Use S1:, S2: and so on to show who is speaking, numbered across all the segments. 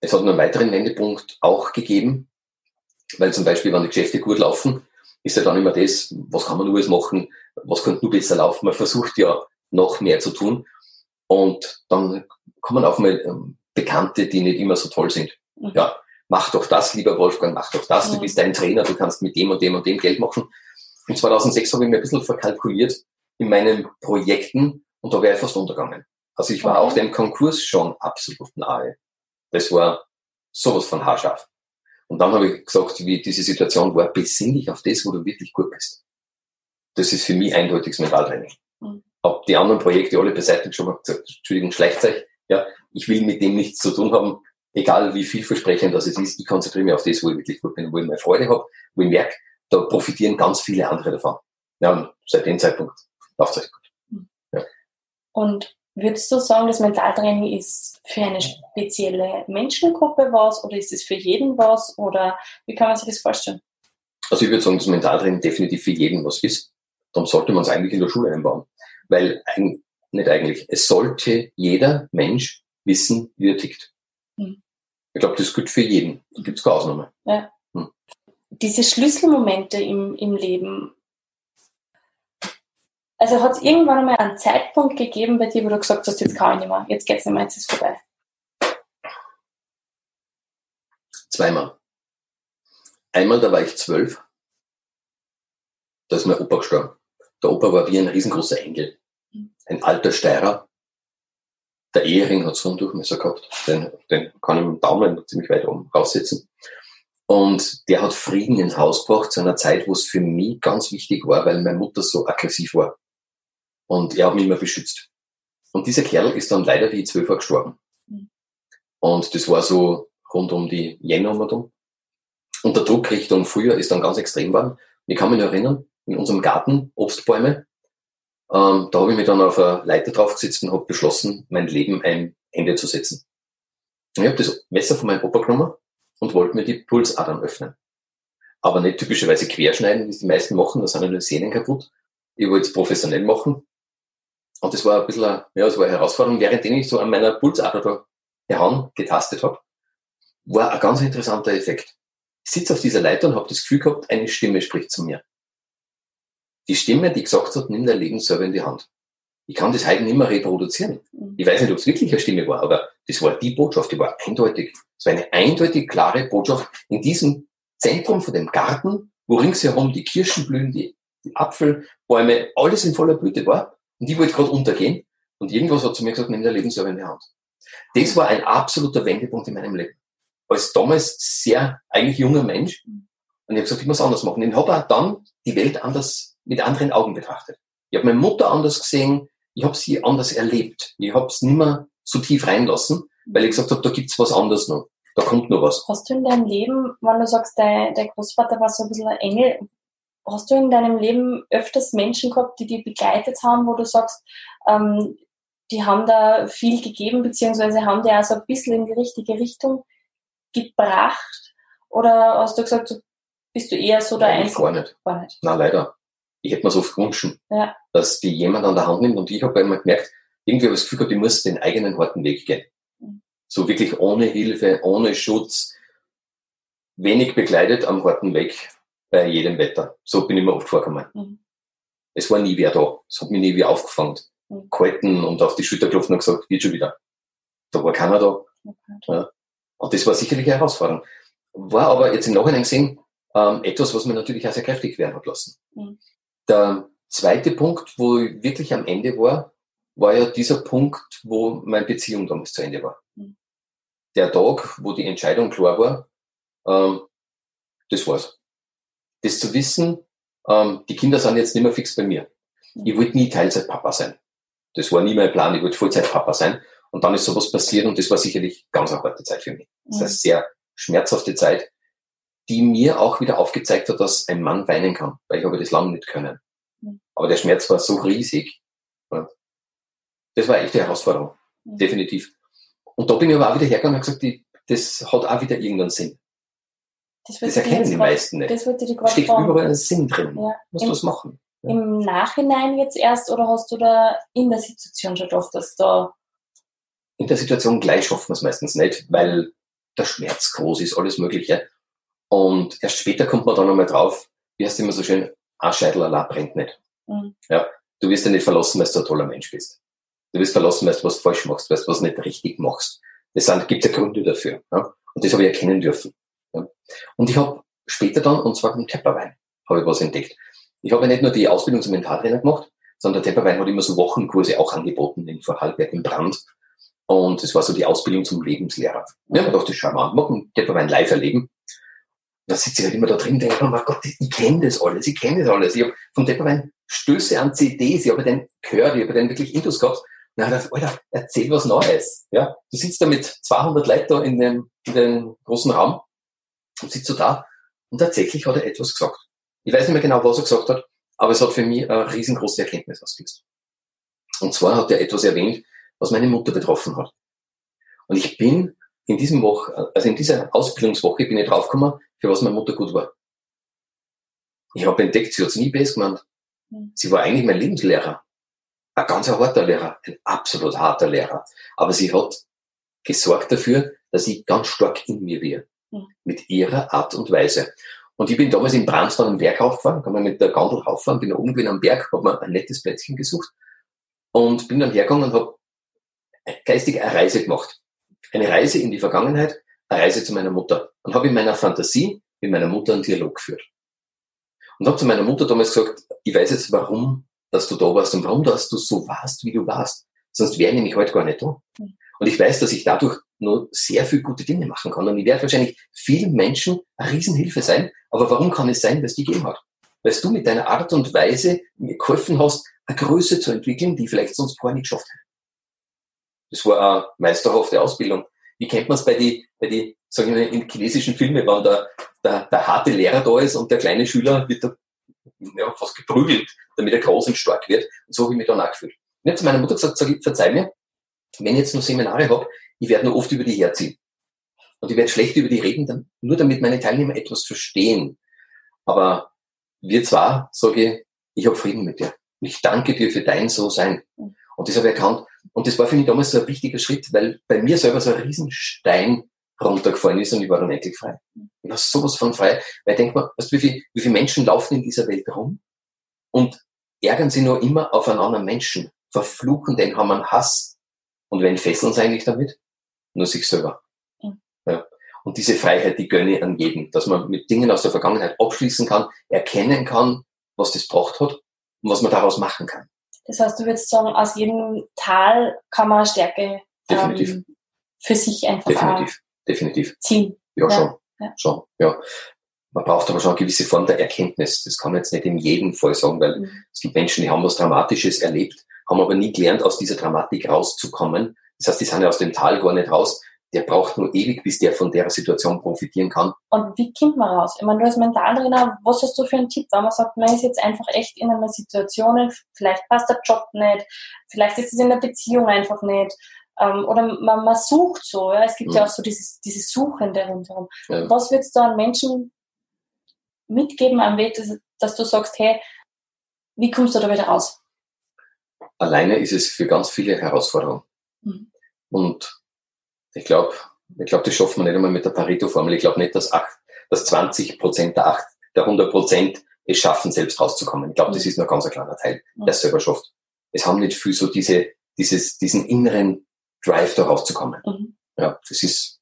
S1: es hat einen weiteren Wendepunkt auch gegeben, weil zum Beispiel, wenn die Geschäfte gut laufen, ist ja dann immer das, was kann man nur machen, was könnte nur besser laufen. Man versucht ja noch mehr zu tun. Und dann kommen auch mal ähm, Bekannte, die nicht immer so toll sind. Mhm. Ja, mach doch das, lieber Wolfgang, mach doch das. Mhm. Du bist dein Trainer, du kannst mit dem und dem und dem Geld machen. Und 2006 habe ich mir ein bisschen verkalkuliert in meinen Projekten und da wäre ich fast untergegangen. Also ich war okay. auch dem Konkurs schon absolut nahe. Das war sowas von haarscharf. Und dann habe ich gesagt, wie diese Situation war, besinn dich auf das, wo du wirklich gut bist. Das ist für mich eindeutig das Mentaltraining. Mhm. Hab die anderen Projekte alle beiseite schon mal gesagt, Entschuldigung, Schleichzeug, ja, ich will mit dem nichts zu tun haben, egal wie vielversprechend das ist. Ich konzentriere mich auf das, wo ich wirklich gut bin, wo ich meine Freude habe, wo ich merke, da profitieren ganz viele andere davon. Ja, und seit dem Zeitpunkt läuft es gut.
S2: Mhm. Ja. Und Würdest du sagen, das Mentaltraining ist für eine spezielle Menschengruppe was oder ist es für jeden was oder wie kann man sich das vorstellen?
S1: Also ich würde sagen, dass Mentaltraining definitiv für jeden was ist. Dann sollte man es eigentlich in der Schule einbauen. Weil, nicht eigentlich, es sollte jeder Mensch wissen, wie er tickt. Hm. Ich glaube, das ist gut für jeden. Da gibt es keine Ausnahme.
S2: Ja. Hm. Diese Schlüsselmomente im, im Leben, also hat es irgendwann einmal einen Zeitpunkt gegeben bei dir, wo du gesagt hast, jetzt kann ich nicht mehr, jetzt geht's nicht mehr, jetzt ist es vorbei?
S1: Zweimal. Einmal, da war ich zwölf. Da ist mein Opa gestorben. Der Opa war wie ein riesengroßer Engel. Ein alter Steirer. Der Ehering hat so einen Durchmesser gehabt. Den, den kann ich mit dem Daumen ziemlich weit oben raussetzen. Und der hat Frieden ins Haus gebracht zu einer Zeit, wo es für mich ganz wichtig war, weil meine Mutter so aggressiv war. Und er hat mich immer beschützt. Und dieser Kerl ist dann leider wie zwölf Jahre gestorben. Mhm. Und das war so rund um die Jänner um. Und der Druck Richtung Frühjahr ist dann ganz extrem geworden. Und ich kann mich noch erinnern, in unserem Garten, Obstbäume, ähm, da habe ich mich dann auf eine Leiter draufgesetzt und habe beschlossen, mein Leben ein Ende zu setzen. Und ich habe das Messer von meinem Opa genommen und wollte mir die Pulsadern öffnen. Aber nicht typischerweise querschneiden, wie es die meisten machen, da sind ja nur Sehnen kaputt. Ich wollte es professionell machen und das war ein bisschen, eine, ja, das war eine Herausforderung, während ich so an meiner Pulsader gehauen, getastet habe, war ein ganz interessanter Effekt. Ich sitze auf dieser Leiter und habe das Gefühl gehabt, eine Stimme spricht zu mir. Die Stimme, die gesagt hat, nimm dein Leben selber in die Hand. Ich kann das heute nicht mehr reproduzieren. Ich weiß nicht, ob es wirklich eine Stimme war, aber das war die Botschaft, die war eindeutig. Es war eine eindeutig klare Botschaft in diesem Zentrum von dem Garten, wo ringsherum die Kirschen blühen, die, die Apfelbäume, alles in voller Blüte war. Und ich wollte gerade untergehen. Und irgendwas hat zu mir gesagt, nimm dein Leben selber in die Hand. Das war ein absoluter Wendepunkt in meinem Leben. Als damals sehr eigentlich junger Mensch. Und ich habe gesagt, ich muss anders machen. Ich habe auch dann die Welt anders, mit anderen Augen betrachtet. Ich habe meine Mutter anders gesehen. Ich habe sie anders erlebt. Ich habe es nicht mehr so tief reinlassen, weil ich gesagt habe, da gibt's was anderes noch. Da kommt noch was.
S2: Hast du in deinem Leben, wenn du sagst, dein, dein Großvater war so ein bisschen ein Engel, Hast du in deinem Leben öfters Menschen gehabt, die dich begleitet haben, wo du sagst, ähm, die haben da viel gegeben, beziehungsweise haben die auch so ein bisschen in die richtige Richtung gebracht? Oder hast du gesagt, bist du eher so der
S1: Einzige? Gar nicht. Gar nicht. Nein, leider. Ich hätte mir so oft gewünscht, ja. dass die jemand an der Hand nimmt und ich habe einmal gemerkt, irgendwie habe ich das Gefühl gehabt, ich muss den eigenen harten Weg gehen. Mhm. So wirklich ohne Hilfe, ohne Schutz, wenig begleitet am harten Weg bei jedem Wetter. So bin ich mir oft vorgekommen. Mhm. Es war nie wer da. Es hat mich nie wie aufgefangen. Mhm. Gehalten und auf die Schulter geklopft und gesagt, geht schon wieder. Da war keiner da. Okay. Ja. Und das war sicherlich eine Herausforderung. War aber jetzt im Nachhinein gesehen ähm, etwas, was mir natürlich auch sehr kräftig werden hat lassen. Mhm. Der zweite Punkt, wo ich wirklich am Ende war, war ja dieser Punkt, wo meine Beziehung damals zu Ende war. Mhm. Der Tag, wo die Entscheidung klar war, ähm, das war's das zu wissen, ähm, die Kinder sind jetzt nicht mehr fix bei mir. Ich wollte nie Teilzeitpapa sein. Das war nie mein Plan, ich wollte Vollzeitpapa sein. Und dann ist sowas passiert und das war sicherlich ganz eine harte Zeit für mich. Das ist eine sehr schmerzhafte Zeit, die mir auch wieder aufgezeigt hat, dass ein Mann weinen kann, weil ich habe das lange nicht können. Aber der Schmerz war so riesig. Das war echt eine Herausforderung. Definitiv. Und da bin ich aber auch wieder hergegangen und gesagt, das hat auch wieder irgendeinen Sinn. Das, das erkennen die meisten nicht. Das würde
S2: dir
S1: Steht
S2: fragen.
S1: überall ein Sinn drin. Ja. Musst du was machen.
S2: Ja. Im Nachhinein jetzt erst oder hast du da in der Situation schon gedacht, dass da.
S1: In der Situation gleich schaffen wir es meistens nicht, weil der Schmerz groß ist, alles Mögliche. Und erst später kommt man dann einmal drauf, wie heißt immer so schön, ein Scheitel allein brennt nicht. Mhm. Ja, du wirst ja nicht verlassen, weil du ein toller Mensch bist. Du wirst verlassen, weil du was falsch machst, weil du was nicht richtig machst. Das sind, gibt ja Gründe dafür. Ja? Und das habe ich erkennen dürfen. Ja? Und ich habe später dann, und zwar mit Tepperwein, habe ich was entdeckt. Ich habe ja nicht nur die Ausbildung zum Mentaltrainer gemacht, sondern der Tepperwein hat immer so Wochenkurse auch angeboten in Vorarlberg im Brand. Und das war so die Ausbildung zum Lebenslehrer. Ja, man dachte, schau mal, machen Tepperwein live erleben. Da sitze ich halt immer da drin denke, oh mein Gott, ich kenne das alles, ich kenne das alles. Ich habe vom Tepperwein Stöße an CDs, ich habe den gehört, ich habe den wirklich Intus gehabt. Na, dachte, Alter, erzähl was Neues. Ja, du sitzt da mit 200 Leuten da in dem, in dem großen Raum sitzt so da und tatsächlich hat er etwas gesagt. Ich weiß nicht mehr genau, was er gesagt hat, aber es hat für mich eine riesengroße Erkenntnis ausgelöst. Und zwar hat er etwas erwähnt, was meine Mutter betroffen hat. Und ich bin in diesem Woche, also in dieser Ausbildungswoche bin ich draufgekommen, für was meine Mutter gut war. Ich habe entdeckt, sie hat es nie best gemeint. Hm. Sie war eigentlich mein Lebenslehrer. Ein ganz harter Lehrer, ein absolut harter Lehrer. Aber sie hat gesorgt dafür, dass ich ganz stark in mir bin. Mit ihrer Art und Weise. Und ich bin damals in Bransdorf am Berg aufgefahren, kann man mit der Gondel rauffahren, bin da oben am Berg, habe mir ein nettes Plätzchen gesucht und bin dann hergegangen und habe geistig eine Reise gemacht. Eine Reise in die Vergangenheit, eine Reise zu meiner Mutter. Und habe in meiner Fantasie mit meiner Mutter einen Dialog geführt. Und habe zu meiner Mutter damals gesagt, ich weiß jetzt, warum, dass du da warst und warum dass du so warst, wie du warst. Sonst wäre ich nämlich heute gar nicht da. Hm. Und ich weiß, dass ich dadurch nur sehr viel gute Dinge machen kann. Und ich werde wahrscheinlich vielen Menschen eine Riesenhilfe sein. Aber warum kann es sein, dass die gegeben hat? Weil du mit deiner Art und Weise mir geholfen hast, eine Größe zu entwickeln, die vielleicht sonst vorher nicht geschafft hätte. Das war eine meisterhafte Ausbildung. Wie kennt man es bei die, bei die, sagen wir, in chinesischen Filmen, wenn der, der, der harte Lehrer da ist und der kleine Schüler wird da, ja, fast geprügelt, damit er groß und stark wird. Und so habe ich mich dann auch gefühlt. ich habe zu meiner Mutter gesagt, sag ich, verzeih mir, wenn ich jetzt noch Seminare habe, ich werde nur oft über die herziehen. Und ich werde schlecht über die reden, nur damit meine Teilnehmer etwas verstehen. Aber wir zwar, sage ich, ich habe Frieden mit dir. Und ich danke dir für dein So-Sein. Und das habe ich erkannt. Und das war für mich damals so ein wichtiger Schritt, weil bei mir selber so ein Riesenstein runtergefallen ist und ich war dann endlich frei. Ich war sowas von frei, weil ich denke mal, weißt du, wie, viel, wie viele Menschen laufen in dieser Welt rum und ärgern sie nur immer auf einen anderen Menschen, verfluchen den, haben einen Hass. Und wen fesseln sie eigentlich damit? Nur sich selber. Mhm. Ja. Und diese Freiheit, die gönne ich an jeden, dass man mit Dingen aus der Vergangenheit abschließen kann, erkennen kann, was das braucht hat und was man daraus machen kann.
S2: Das heißt, du würdest sagen, aus jedem Tal kann man Stärke
S1: definitiv. Ähm,
S2: für sich einfach
S1: definitiv, definitiv.
S2: ziehen.
S1: Ja, ja. schon. Ja. schon. Ja. Man braucht aber schon eine gewisse Form der Erkenntnis. Das kann man jetzt nicht in jedem Fall sagen, weil mhm. es gibt Menschen, die haben was Dramatisches erlebt, haben aber nie gelernt, aus dieser Dramatik rauszukommen. Das heißt, die sind ja aus dem Tal gar nicht raus. Der braucht nur ewig, bis der von der Situation profitieren kann.
S2: Und wie kommt man raus? Ich meine, du als Mentaltrainer, was hast du für einen Tipp, wenn man sagt, man ist jetzt einfach echt in einer Situation, vielleicht passt der Job nicht, vielleicht ist es in der Beziehung einfach nicht, ähm, oder man, man sucht so, ja? es gibt mhm. ja auch so dieses, dieses Suchende rundherum. Ja. Was würdest du an Menschen mitgeben am Weg, dass, dass du sagst, hey, wie kommst du da wieder raus?
S1: Alleine ist es für ganz viele Herausforderungen. Mhm. Und ich glaube, ich glaube, das schaffen wir nicht einmal mit der Pareto-Formel. Ich glaube nicht, dass, acht, dass 20 Prozent der, acht, der 100 Prozent es schaffen, selbst rauszukommen. Ich glaube, das mhm. ist nur ganz ein kleiner Teil, mhm. der es selber schafft. Es haben nicht viel so diese, dieses, diesen inneren Drive, da rauszukommen. Mhm. Ja, das ist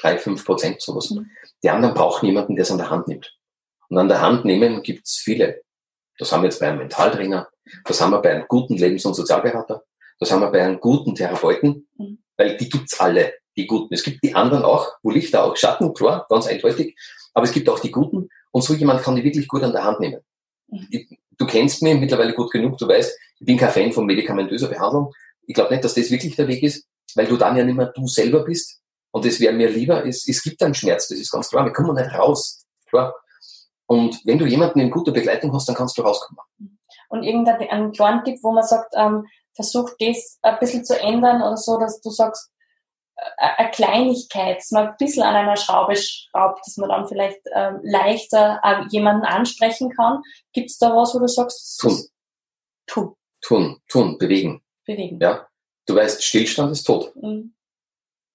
S1: drei, fünf Prozent sowas. Mhm. Die anderen brauchen jemanden, der es an der Hand nimmt. Und an der Hand nehmen gibt's viele. Das haben wir jetzt bei einem Mentaltrainer, das haben wir bei einem guten Lebens- und Sozialberater, das haben wir bei einem guten Therapeuten, mhm. weil die gibt's alle, die Guten. Es gibt die anderen auch, wo Lichter auch Schatten, klar, ganz eindeutig, aber es gibt auch die Guten und so jemand kann die wirklich gut an der Hand nehmen. Mhm. Du kennst mich mittlerweile gut genug, du weißt, ich bin kein Fan von medikamentöser Behandlung. Ich glaube nicht, dass das wirklich der Weg ist, weil du dann ja nicht mehr du selber bist. Und es wäre mir lieber, es, es gibt einen Schmerz, das ist ganz klar. Wir kommen nicht raus. Klar. Und wenn du jemanden in guter Begleitung hast, dann kannst du rauskommen.
S2: Und irgendein kleinen Tipp, wo man sagt, ähm, versuch das ein bisschen zu ändern oder so, dass du sagst, äh, eine Kleinigkeit, dass man ein bisschen an einer Schraube schraubt, dass man dann vielleicht ähm, leichter äh, jemanden ansprechen kann. Gibt es da was, wo du sagst,
S1: tun. Tun. Tun, tun, bewegen.
S2: Bewegen.
S1: Ja. Du weißt, Stillstand ist tot. Mhm.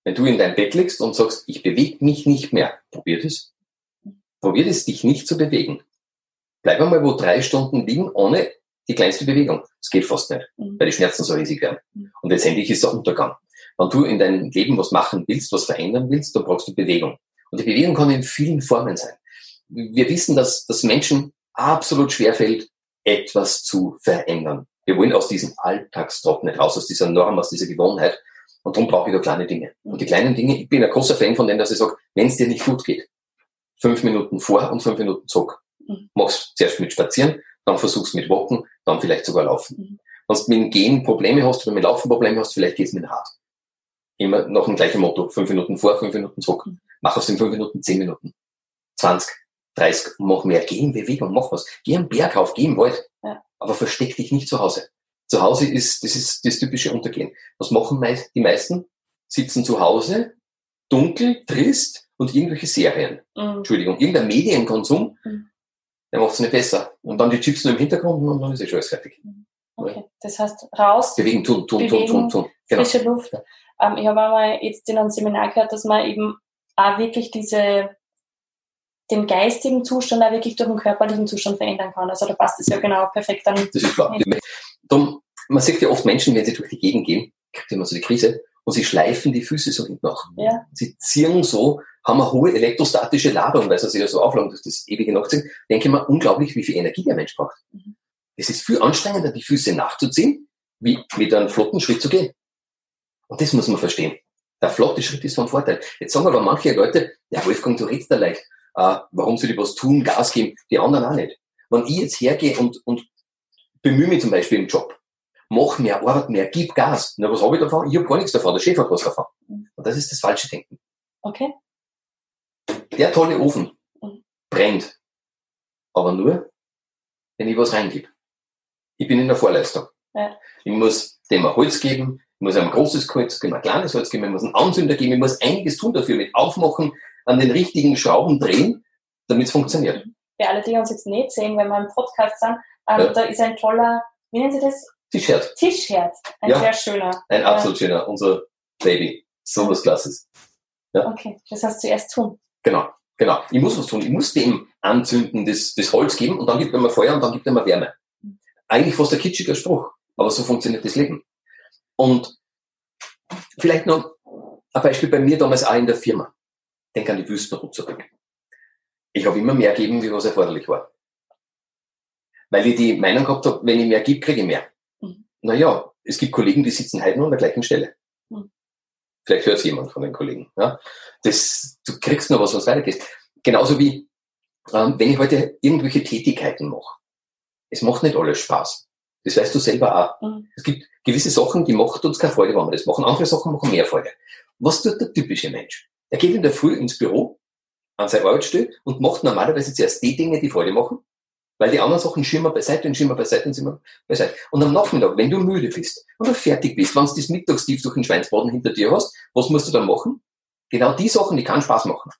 S1: Wenn du in deinem Bett liegst und sagst, ich bewege mich nicht mehr, probier das. Probier es, dich nicht zu bewegen. Bleib einmal wo drei Stunden liegen, ohne die kleinste Bewegung. Das geht fast nicht, mhm. weil die Schmerzen so riesig werden. Mhm. Und letztendlich ist der Untergang. Wenn du in deinem Leben was machen willst, was verändern willst, dann brauchst du Bewegung. Und die Bewegung kann in vielen Formen sein. Wir wissen, dass, dass Menschen absolut schwerfällt, etwas zu verändern. Wir wollen aus diesem Alltagstrott nicht raus, aus dieser Norm, aus dieser Gewohnheit. Und darum brauche ich da kleine Dinge. Und die kleinen Dinge, ich bin ein großer Fan von denen, dass ich sage, wenn es dir nicht gut geht, fünf Minuten vor und fünf Minuten zurück. Mhm. Mach's zuerst mit Spazieren, dann versuch's mit Walken, dann vielleicht sogar Laufen. Mhm. Wenn du mit dem Gehen Probleme hast oder mit Laufen Probleme hast, vielleicht geht's mit dem Rad. Immer noch ein gleiches Motto. Fünf Minuten vor, fünf Minuten zurück. Mhm. Mach aus den fünf Minuten zehn Minuten. 20, 30, mach mehr. Geh in Bewegung, mach was. Geh am Berg auf, geh im Wald. Ja. Aber versteck dich nicht zu Hause. Zu Hause ist, das ist das typische Untergehen. Was machen die meisten? Sitzen zu Hause, dunkel, trist und irgendwelche Serien. Mhm. Entschuldigung, irgendein Medienkonsum, mhm. Der macht es nicht besser. Und dann die Chips nur im Hintergrund und dann ist eh schon alles fertig.
S2: Mhm. Okay, das heißt raus.
S1: Bewegen, tun, tun, bewegen, tun, tun, tun.
S2: Genau. Frische Luft. Ähm, ich habe einmal jetzt in einem Seminar gehört, dass man eben auch wirklich diese den geistigen Zustand auch wirklich durch den körperlichen Zustand verändern kann. Also da passt es ja genau perfekt dann.
S1: Das ist klar. Darum, man sieht ja oft Menschen, wenn sie durch die Gegend gehen, kriegt immer so die Krise, und sie schleifen die Füße so hinten nach. Ja. Sie ziehen so, haben eine hohe elektrostatische Ladung, weil sie sich ja so aufladen durch das ewige Nachziehen. Denke mal, unglaublich, wie viel Energie der Mensch braucht. Mhm. Es ist viel anstrengender, die Füße nachzuziehen, wie mit einem flotten Schritt zu gehen. Und das muss man verstehen. Der flotte Schritt ist von Vorteil. Jetzt sagen aber manche Leute, ja, Wolfgang, du redest da leicht. Äh, warum soll ich was tun, Gas geben? Die anderen auch nicht. Wenn ich jetzt hergehe und, und bemühe mich zum Beispiel im Job, mach mehr Arbeit mehr, gib Gas. Na, was habe ich davon? Ich habe gar nichts davon, der Chef hat was davon. Mhm. Und das ist das falsche Denken.
S2: Okay.
S1: Der tolle Ofen mhm. brennt. Aber nur, wenn ich was reingebe. Ich bin in der Vorleistung. Ja. Ich muss dem ein Holz geben, ich muss einem großes Holz geben, ein kleines Holz geben, ich muss einen Anzünder geben, ich muss einiges tun dafür, mit aufmachen, an den richtigen Schrauben drehen, damit es funktioniert.
S2: Für alle, die uns jetzt nicht sehen, wenn wir im Podcast sind, ähm, ja. da ist ein toller, wie nennen Sie das?
S1: Tischherd.
S2: Tischherd. Ein ja. sehr schöner.
S1: Ein absolut ja. schöner, unser Baby. So was Klasses.
S2: Ja. Okay, das heißt zuerst tun.
S1: Genau, genau. Ich muss was tun. Ich muss dem Anzünden des, des Holz geben und dann gibt er mir Feuer und dann gibt er mir Wärme. Eigentlich fast ein kitschiger Spruch, aber so funktioniert das Leben. Und vielleicht noch ein Beispiel bei mir damals auch in der Firma. Denk an die Wüstenrot zurück. Ich habe immer mehr gegeben, wie was erforderlich war. Weil ich die Meinung gehabt habe, wenn ich mehr gebe, kriege ich mehr. Naja, es gibt Kollegen, die sitzen heute nur an der gleichen Stelle. Mhm. Vielleicht hört es jemand von den Kollegen. Ja? Das, du kriegst nur was, was weitergeht. Genauso wie, ähm, wenn ich heute irgendwelche Tätigkeiten mache. Es macht nicht alles Spaß. Das weißt du selber auch. Mhm. Es gibt gewisse Sachen, die machen uns keine Freude, wenn wir das machen. Andere Sachen machen mehr Freude. Was tut der typische Mensch? Er geht in der Früh ins Büro, an seine Arbeitsstelle und macht normalerweise zuerst die Dinge, die Freude machen, weil die anderen Sachen schimmer beiseite und schimmer beiseite und schimmer beiseite. Und am Nachmittag, wenn du müde bist und du fertig bist, wenn du das Mittagstief durch den Schweinsbraten hinter dir hast, was musst du dann machen? Genau die Sachen, die keinen Spaß machen.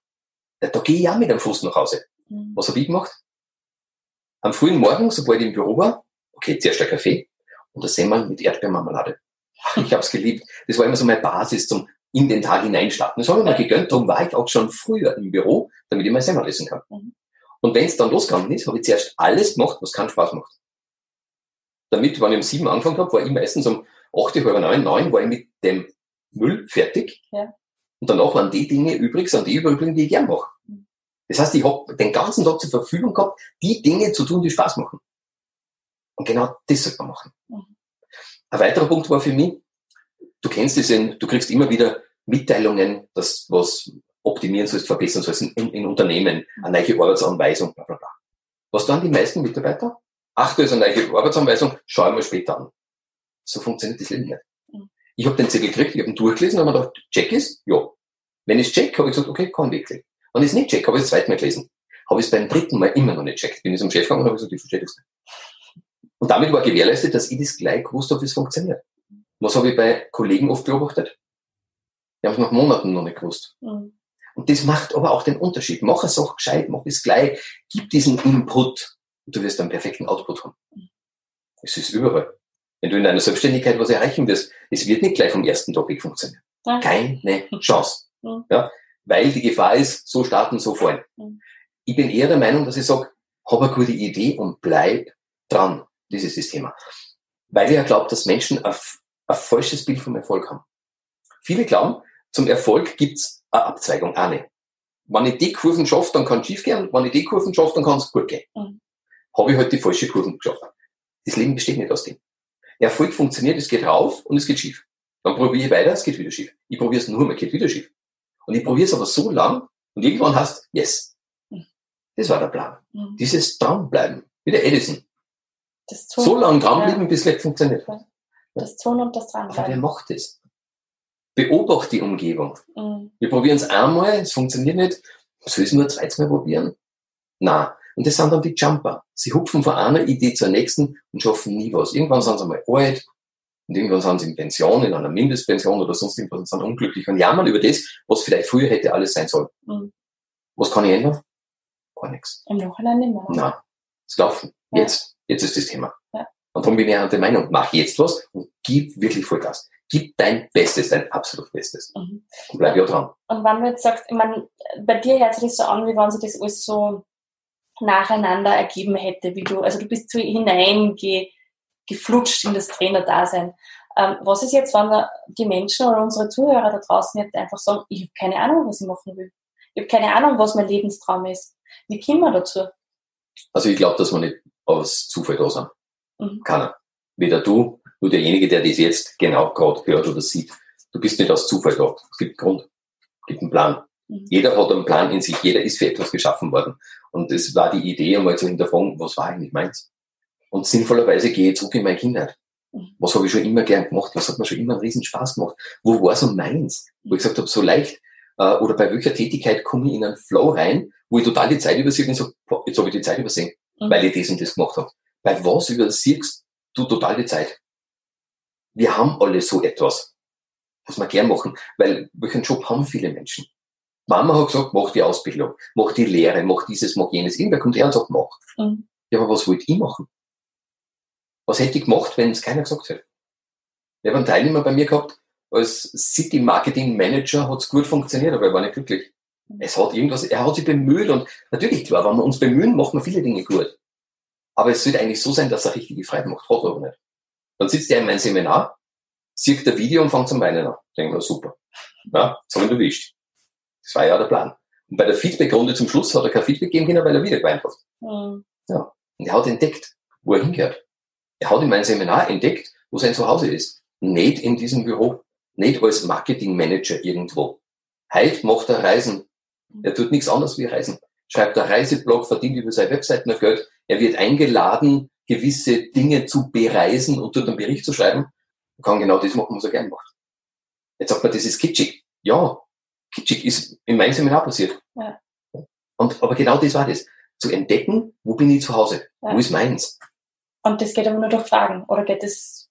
S1: Da, da gehe ich auch mit dem Fuß nach Hause. Mhm. Was habe ich gemacht? Am frühen Morgen, sobald ich im Büro war, okay, zuerst der Kaffee und das Semmel mit Erdbeermarmelade. Ich habe es geliebt. Das war immer so meine Basis zum in den Tag hineinstarten. Das habe ich mir gegönnt, darum war ich auch schon früher im Büro, damit ich mein Semmel lesen kann. Mhm. Und wenn es dann losgegangen ist, habe ich zuerst alles gemacht, was keinen Spaß macht. Damit, wenn ich um sieben angefangen habe, war ich meistens um acht, halb neun, neun, war ich mit dem Müll fertig. Ja. Und danach waren die Dinge übrig, sind die übrigen, die ich gern mache. Mhm. Das heißt, ich habe den ganzen Tag zur Verfügung gehabt, die Dinge zu tun, die Spaß machen. Und genau das sollte man machen. Mhm. Ein weiterer Punkt war für mich, du kennst es, du kriegst immer wieder Mitteilungen, dass was optimieren sollst, verbessern sollst in, in Unternehmen, eine neue Arbeitsanweisung, bla bla bla. Was dann die meisten Mitarbeiter? Ach, da ist eine neue Arbeitsanweisung, schau mal später an. So funktioniert das Leben nicht. Mhm. Ich habe den Zettel gekriegt, ich habe ihn durchgelesen und habe mir gedacht, check ist? Ja. Wenn ich check, habe ich gesagt, okay, kann wirklich. Wenn ich es nicht check, habe ich es zweimal gelesen. Habe ich es beim dritten Mal immer noch nicht checkt. Bin ich zum Chef gegangen und habe gesagt, ich verstehe das nicht. Und damit war gewährleistet, dass ich das gleich gewusst habe, wie es funktioniert. Was habe ich bei Kollegen oft beobachtet? Die haben es nach Monaten noch nicht gewusst. Mhm. Und das macht aber auch den Unterschied. Mach es auch gescheit, mach es gleich, gib diesen Input und du wirst einen perfekten Output haben. Es ist überall. Wenn du in deiner Selbstständigkeit was erreichen wirst, es wird nicht gleich vom ersten Tag funktionieren.
S2: Ja.
S1: Keine Chance.
S2: Mhm.
S1: Ja, weil die Gefahr ist, so starten, so fallen.
S2: Mhm.
S1: Ich bin eher der Meinung, dass ich sage, hab eine gute Idee und bleib dran. Das ist das Thema. Weil ich ja glaube, dass Menschen ein, ein falsches Bild vom Erfolg haben. Viele glauben, zum Erfolg gibt's eine Abzweigung, eine. Wenn ich die Kurven schaffe, dann kann es schief gehen. Wenn ich die Kurven schaffe, dann kann es gut gehen.
S2: Mhm.
S1: Habe ich halt die falsche Kurven geschafft. Das Leben besteht nicht aus dem. Erfolg funktioniert, es geht rauf und es geht schief. Dann probiere ich weiter, es geht wieder schief. Ich probiere es nur mal, geht wieder schief. Und ich probiere es aber so lang und irgendwann hast, yes.
S2: Mhm.
S1: Das war der Plan.
S2: Mhm.
S1: Dieses Dranbleiben. Wie der Edison. So lange dranbleiben, bis es funktioniert.
S2: das Tun und das
S1: Aber wer
S2: Dranbleiben.
S1: macht das? Beobachte die Umgebung.
S2: Mhm.
S1: Wir probieren es einmal, es funktioniert nicht. Soll ich es nur ein zweites Mal probieren? Na. Und das sind dann die Jumper. Sie hupfen von einer Idee zur nächsten und schaffen nie was. Irgendwann sind sie mal alt und irgendwann sind sie in Pension, in einer Mindestpension oder sonst irgendwas und sind unglücklich und jammern über das, was vielleicht früher hätte alles sein sollen.
S2: Mhm.
S1: Was kann ich ändern? Gar nichts.
S2: Im Nachhinein nicht mehr.
S1: Na, es laufen.
S2: Ja.
S1: Jetzt. Jetzt ist das Thema.
S2: Ja.
S1: Und darum bin ich der Meinung, mach jetzt was und gib wirklich Vollgas. Gib dein Bestes, dein absolut Bestes.
S2: Mhm.
S1: Und bleib ja dran.
S2: Und wenn du jetzt sagst, ich meine, bei dir hört sich das so an, wie wenn sich das alles so nacheinander ergeben hätte, wie du, also du bist so hineingeflutscht in das Trainerdasein. Ähm, was ist jetzt, wenn die Menschen oder unsere Zuhörer da draußen jetzt einfach sagen, ich habe keine Ahnung, was ich machen will. Ich habe keine Ahnung, was mein Lebenstraum ist. Wie kommen wir dazu?
S1: Also ich glaube, dass wir nicht aus Zufall da sind.
S2: Mhm.
S1: Keiner. Weder du, nur derjenige, der das jetzt genau gerade hört oder sieht. Du bist nicht aus Zufall da. Es gibt einen Grund. Es gibt einen Plan.
S2: Mhm.
S1: Jeder hat einen Plan in sich. Jeder ist für etwas geschaffen worden. Und es war die Idee, einmal zu hinterfragen, was war eigentlich meins? Und sinnvollerweise gehe ich zurück in meine Kindheit.
S2: Mhm.
S1: Was habe ich schon immer gern gemacht? Was hat mir schon immer einen riesen Spaß gemacht? Wo war so meins? Wo ich gesagt habe, so leicht, äh, oder bei welcher Tätigkeit komme ich in einen Flow rein, wo ich total die Zeit übersehe und sage, jetzt habe ich die Zeit übersehen,
S2: Mhm.
S1: weil ich das und das gemacht habe. Bei was übersiehst du total die Zeit? Wir haben alle so etwas, was wir gern machen, weil welchen Job haben viele Menschen? Mama hat gesagt, mach die Ausbildung, mach die Lehre, mach dieses, mach jenes. Irgendwer kommt her und sagt, mach.
S2: Mhm.
S1: Ja, aber was wollte ich machen? Was hätte ich gemacht, wenn es keiner gesagt hätte? Ich habe einen Teilnehmer bei mir gehabt, als City Marketing Manager hat es gut funktioniert, aber er war nicht glücklich. Es hat irgendwas, er hat sich bemüht und natürlich, klar, wenn wir uns bemühen, machen wir viele Dinge gut. Aber es sollte eigentlich so sein, dass er richtige Freude macht, hat er aber nicht. Dann sitzt er in meinem Seminar, sieht der Video und fängt zum Weinen an. Denken wir, super. Ja, das haben wir erwischt. Das war ja der Plan. Und bei der Feedbackrunde zum Schluss hat er kein Feedback geben können, weil er wieder geweint hat.
S2: Mhm.
S1: Und er hat entdeckt, wo er hingehört. Er hat in meinem Seminar entdeckt, wo sein Zuhause ist. Nicht in diesem Büro. Nicht als Marketingmanager irgendwo. Heute macht er Reisen. Er tut nichts anderes wie Reisen. Schreibt einen Reiseblog, verdient über seine Webseite noch Geld. Er wird eingeladen, gewisse Dinge zu bereisen und dort einen Bericht zu schreiben. Kann genau das machen, was er gern macht. Jetzt sagt man, das ist kitschig. Ja, kitschig ist in meinem Seminar passiert.
S2: Ja.
S1: Und, aber genau das war das. Zu entdecken, wo bin ich zu Hause?
S2: Ja.
S1: Wo ist meins?
S2: Und das geht aber nur durch Fragen. Oder geht das,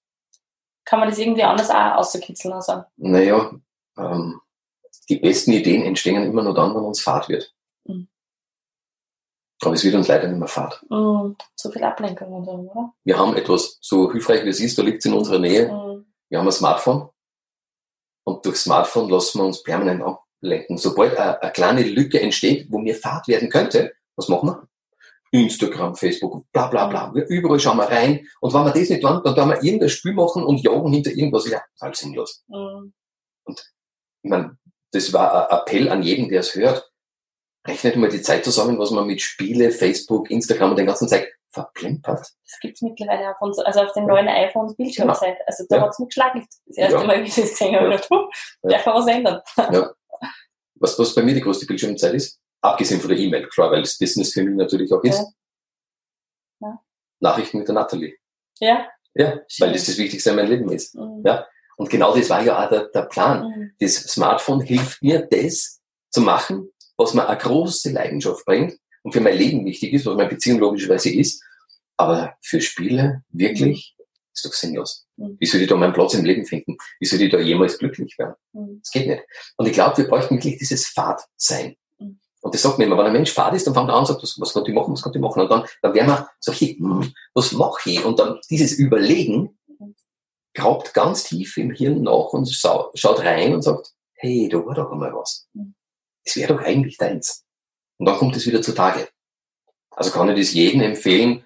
S2: kann man das irgendwie anders auch auszukitzeln? Also,
S1: Naja, ähm, die besten Ideen entstehen immer nur dann, wenn uns Fahrt wird.
S2: Mhm.
S1: Aber es wird uns leider nicht mehr Fahrt.
S2: mh, zu viel Ablenkung und so, oder?
S1: Wir haben etwas, so hilfreich wie es ist, da liegt es in unserer Nähe.
S2: Mhm.
S1: Wir haben ein Smartphone. Und durch Smartphone lassen wir uns permanent ablenken. Sobald eine, eine kleine Lücke entsteht, wo mir Fahrt werden könnte, was machen wir? Instagram, Facebook, bla bla bla. Wir, überall schauen wir rein. Und wenn wir das nicht tun, dann tun wir irgendein Spiel machen und jagen hinter irgendwas. Ja, total sinnlos.
S2: Mhm.
S1: ich meine, das war ein Appell an jeden, der es hört. Rechnet mal die Zeit zusammen, was man mit Spiele, Facebook, Instagram und den ganzen Zeit verplempert.
S2: Das gibt's mittlerweile auf uns, also auf den neuen iPhones Bildschirmzeit. Also da
S1: Ja.
S2: hat's mich geschlagen. Das erste
S1: Ja.
S2: Mal, wie ich das gesehen habe,
S1: Ja.
S2: ich dachte,
S1: Ja.
S2: was ändern.
S1: Was, was bei mir die größte Bildschirmzeit ist, abgesehen von der E-Mail, klar, weil es Business für mich natürlich auch ist.
S2: Ja. Ja.
S1: Nachrichten mit der Natalie.
S2: Ja.
S1: Ja,
S2: Schön.
S1: weil das das Wichtigste in meinem Leben ist.
S2: Mhm.
S1: Ja. Und genau das war ja auch der, der Plan.
S2: Mhm.
S1: Das Smartphone hilft mir, das zu machen, was mir eine große Leidenschaft bringt und für mein Leben wichtig ist, was meine Beziehung logischerweise ist. Aber für Spiele wirklich ist doch sinnlos.
S2: Mhm.
S1: Wie soll ich da meinen Platz im Leben finden? Wie soll ich da jemals glücklich werden?
S2: Mhm.
S1: Das geht nicht. Und ich glaube, wir bräuchten wirklich dieses Fahrtsein.
S2: Mhm.
S1: Und das sagt mir immer, wenn ein Mensch Fahrt ist, dann fängt er an und sagt, was, was kann ich machen, was kann ich machen? Und dann, dann werden wir solche, hm, was mache ich? Und dann dieses Überlegen, grabt ganz tief im Hirn nach und schaut rein und sagt, hey, da war doch einmal was. Das wäre doch eigentlich deins. Und dann kommt es wieder zutage. Also kann ich das jedem empfehlen,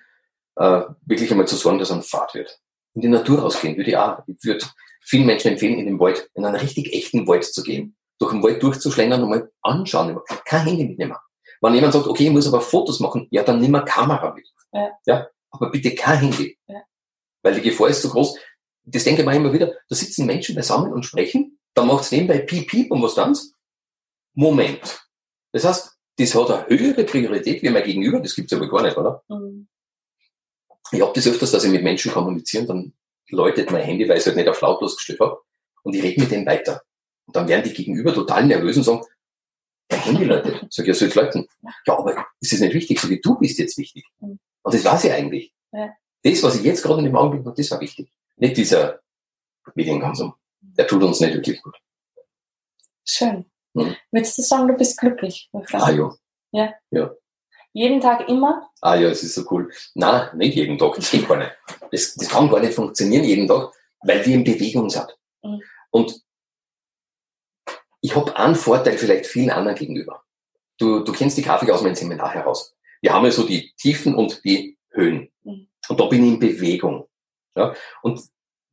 S1: äh, wirklich einmal zu sorgen, dass er ein Fahrt wird. In die Natur rausgehen würde ich auch. Ich würde vielen Menschen empfehlen, in den Wald, in einen richtig echten Wald zu gehen. Durch den Wald durchzuschlängern und mal anschauen. Kein Handy mitnehmen. Wenn jemand sagt, okay, ich muss aber Fotos machen, ja, dann nimm eine Kamera mit. Ja. ja aber bitte kein Handy. Ja. Weil die Gefahr ist so groß. Das denke ich mir immer wieder. Da sitzen Menschen beisammen und sprechen. Dann macht es nebenbei piep, piep und was tann's? Moment. Das heißt, das hat eine höhere Priorität wie mein Gegenüber. Das gibt's aber gar nicht, oder? Mhm. Ich habe das öfters, dass ich mit Menschen kommuniziere und dann läutet mein Handy, weil ich es halt nicht auf lautlos gestellt habe. Und ich rede mit denen weiter. Und dann werden die Gegenüber total nervös und sagen, mein Handy läutet. Sag ich, ja, soll ich läuten? Ja, aber das ist nicht wichtig, so wie du bist jetzt wichtig. Mhm. Und das weiß ich eigentlich. Ja. Das, was ich jetzt gerade in dem Augenblick mache, das war wichtig. Nicht dieser Medienkonsum. Der tut uns nicht wirklich gut.
S2: Schön. Hm. Würdest du sagen, du bist glücklich?
S1: Ah, ja.
S2: Ja?
S1: Ja.
S2: Jeden Tag immer?
S1: Ah ja, es ist so cool. Nein, nicht jeden Tag. Das geht gar nicht. Das, das kann gar nicht funktionieren jeden Tag, weil wir in Bewegung sind. Mhm. Und ich habe einen Vorteil vielleicht vielen anderen gegenüber. Du, du kennst die Grafik aus meinem Seminar heraus. Wir haben ja so die Tiefen und die Höhen. Mhm. Und da bin ich in Bewegung. Ja? Und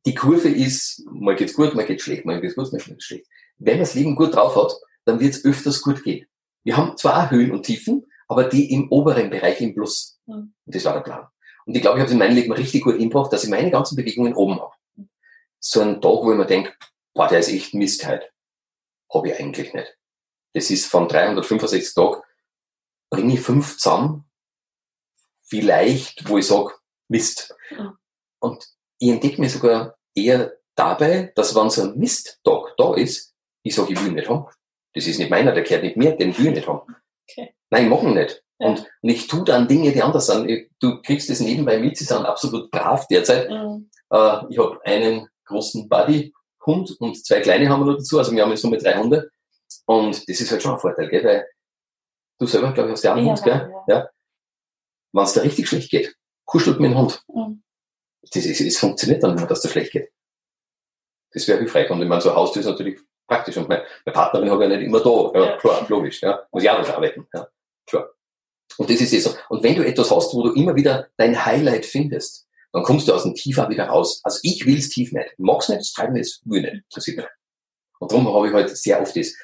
S1: die Kurve ist, mal geht's gut, mal geht's schlecht, mal geht's gut, mal geht's schlecht. Wenn man das Leben gut drauf hat, dann wird es öfters gut gehen. Wir haben zwar Höhen und Tiefen, aber die im oberen Bereich im Plus. Mhm. Und das war der Plan. Und ich glaube, ich habe in meinem Leben richtig gut hingebracht, dass ich meine ganzen Bewegungen oben habe. So ein Tag, wo ich mir denke, boah, der ist echt Mist heute. Habe ich eigentlich nicht. Das ist von 365 Tagen, bringe ich fünf zusammen, vielleicht, wo ich sage, Mist. Mhm. Und ich entdecke mir sogar eher dabei, dass wenn so ein Misttag da ist, ich sage, ich will nicht haben. Das ist nicht meiner, der gehört nicht mir, den will ich nicht haben. Okay. Nein, ich mache ihn nicht. Ja. Und, und ich tue dann Dinge, die anders sind. Du kriegst das nebenbei mit, sie sind absolut brav derzeit. Mhm. Äh, ich habe einen großen Buddy-Hund und zwei kleine haben wir noch dazu, also wir haben jetzt nur mit drei Hunde. Und das ist halt schon ein Vorteil, gell? weil du selber, glaube ich, hast ja einen ja, Hund, gell? Ja. ja. Wenn es da richtig schlecht geht, kuschelt mit dem Hund. Mhm. Das, ist, das funktioniert dann immer, dass das schlecht geht. Das wäre hilfreich. Und ich meine, so ein Haustür ist natürlich praktisch. Und meine, meine Partnerin habe ich ja nicht immer da. Ja, klar, logisch. Ja. Muss ja auch arbeiten. Ja, klar. Und das ist eh so. Und wenn du etwas hast, wo du immer wieder dein Highlight findest, dann kommst du aus dem Tief auch wieder raus. Also ich will es tief nicht. Mag's nicht, das treiben es, will nicht. Das sieht man. Und darum habe ich halt sehr oft das.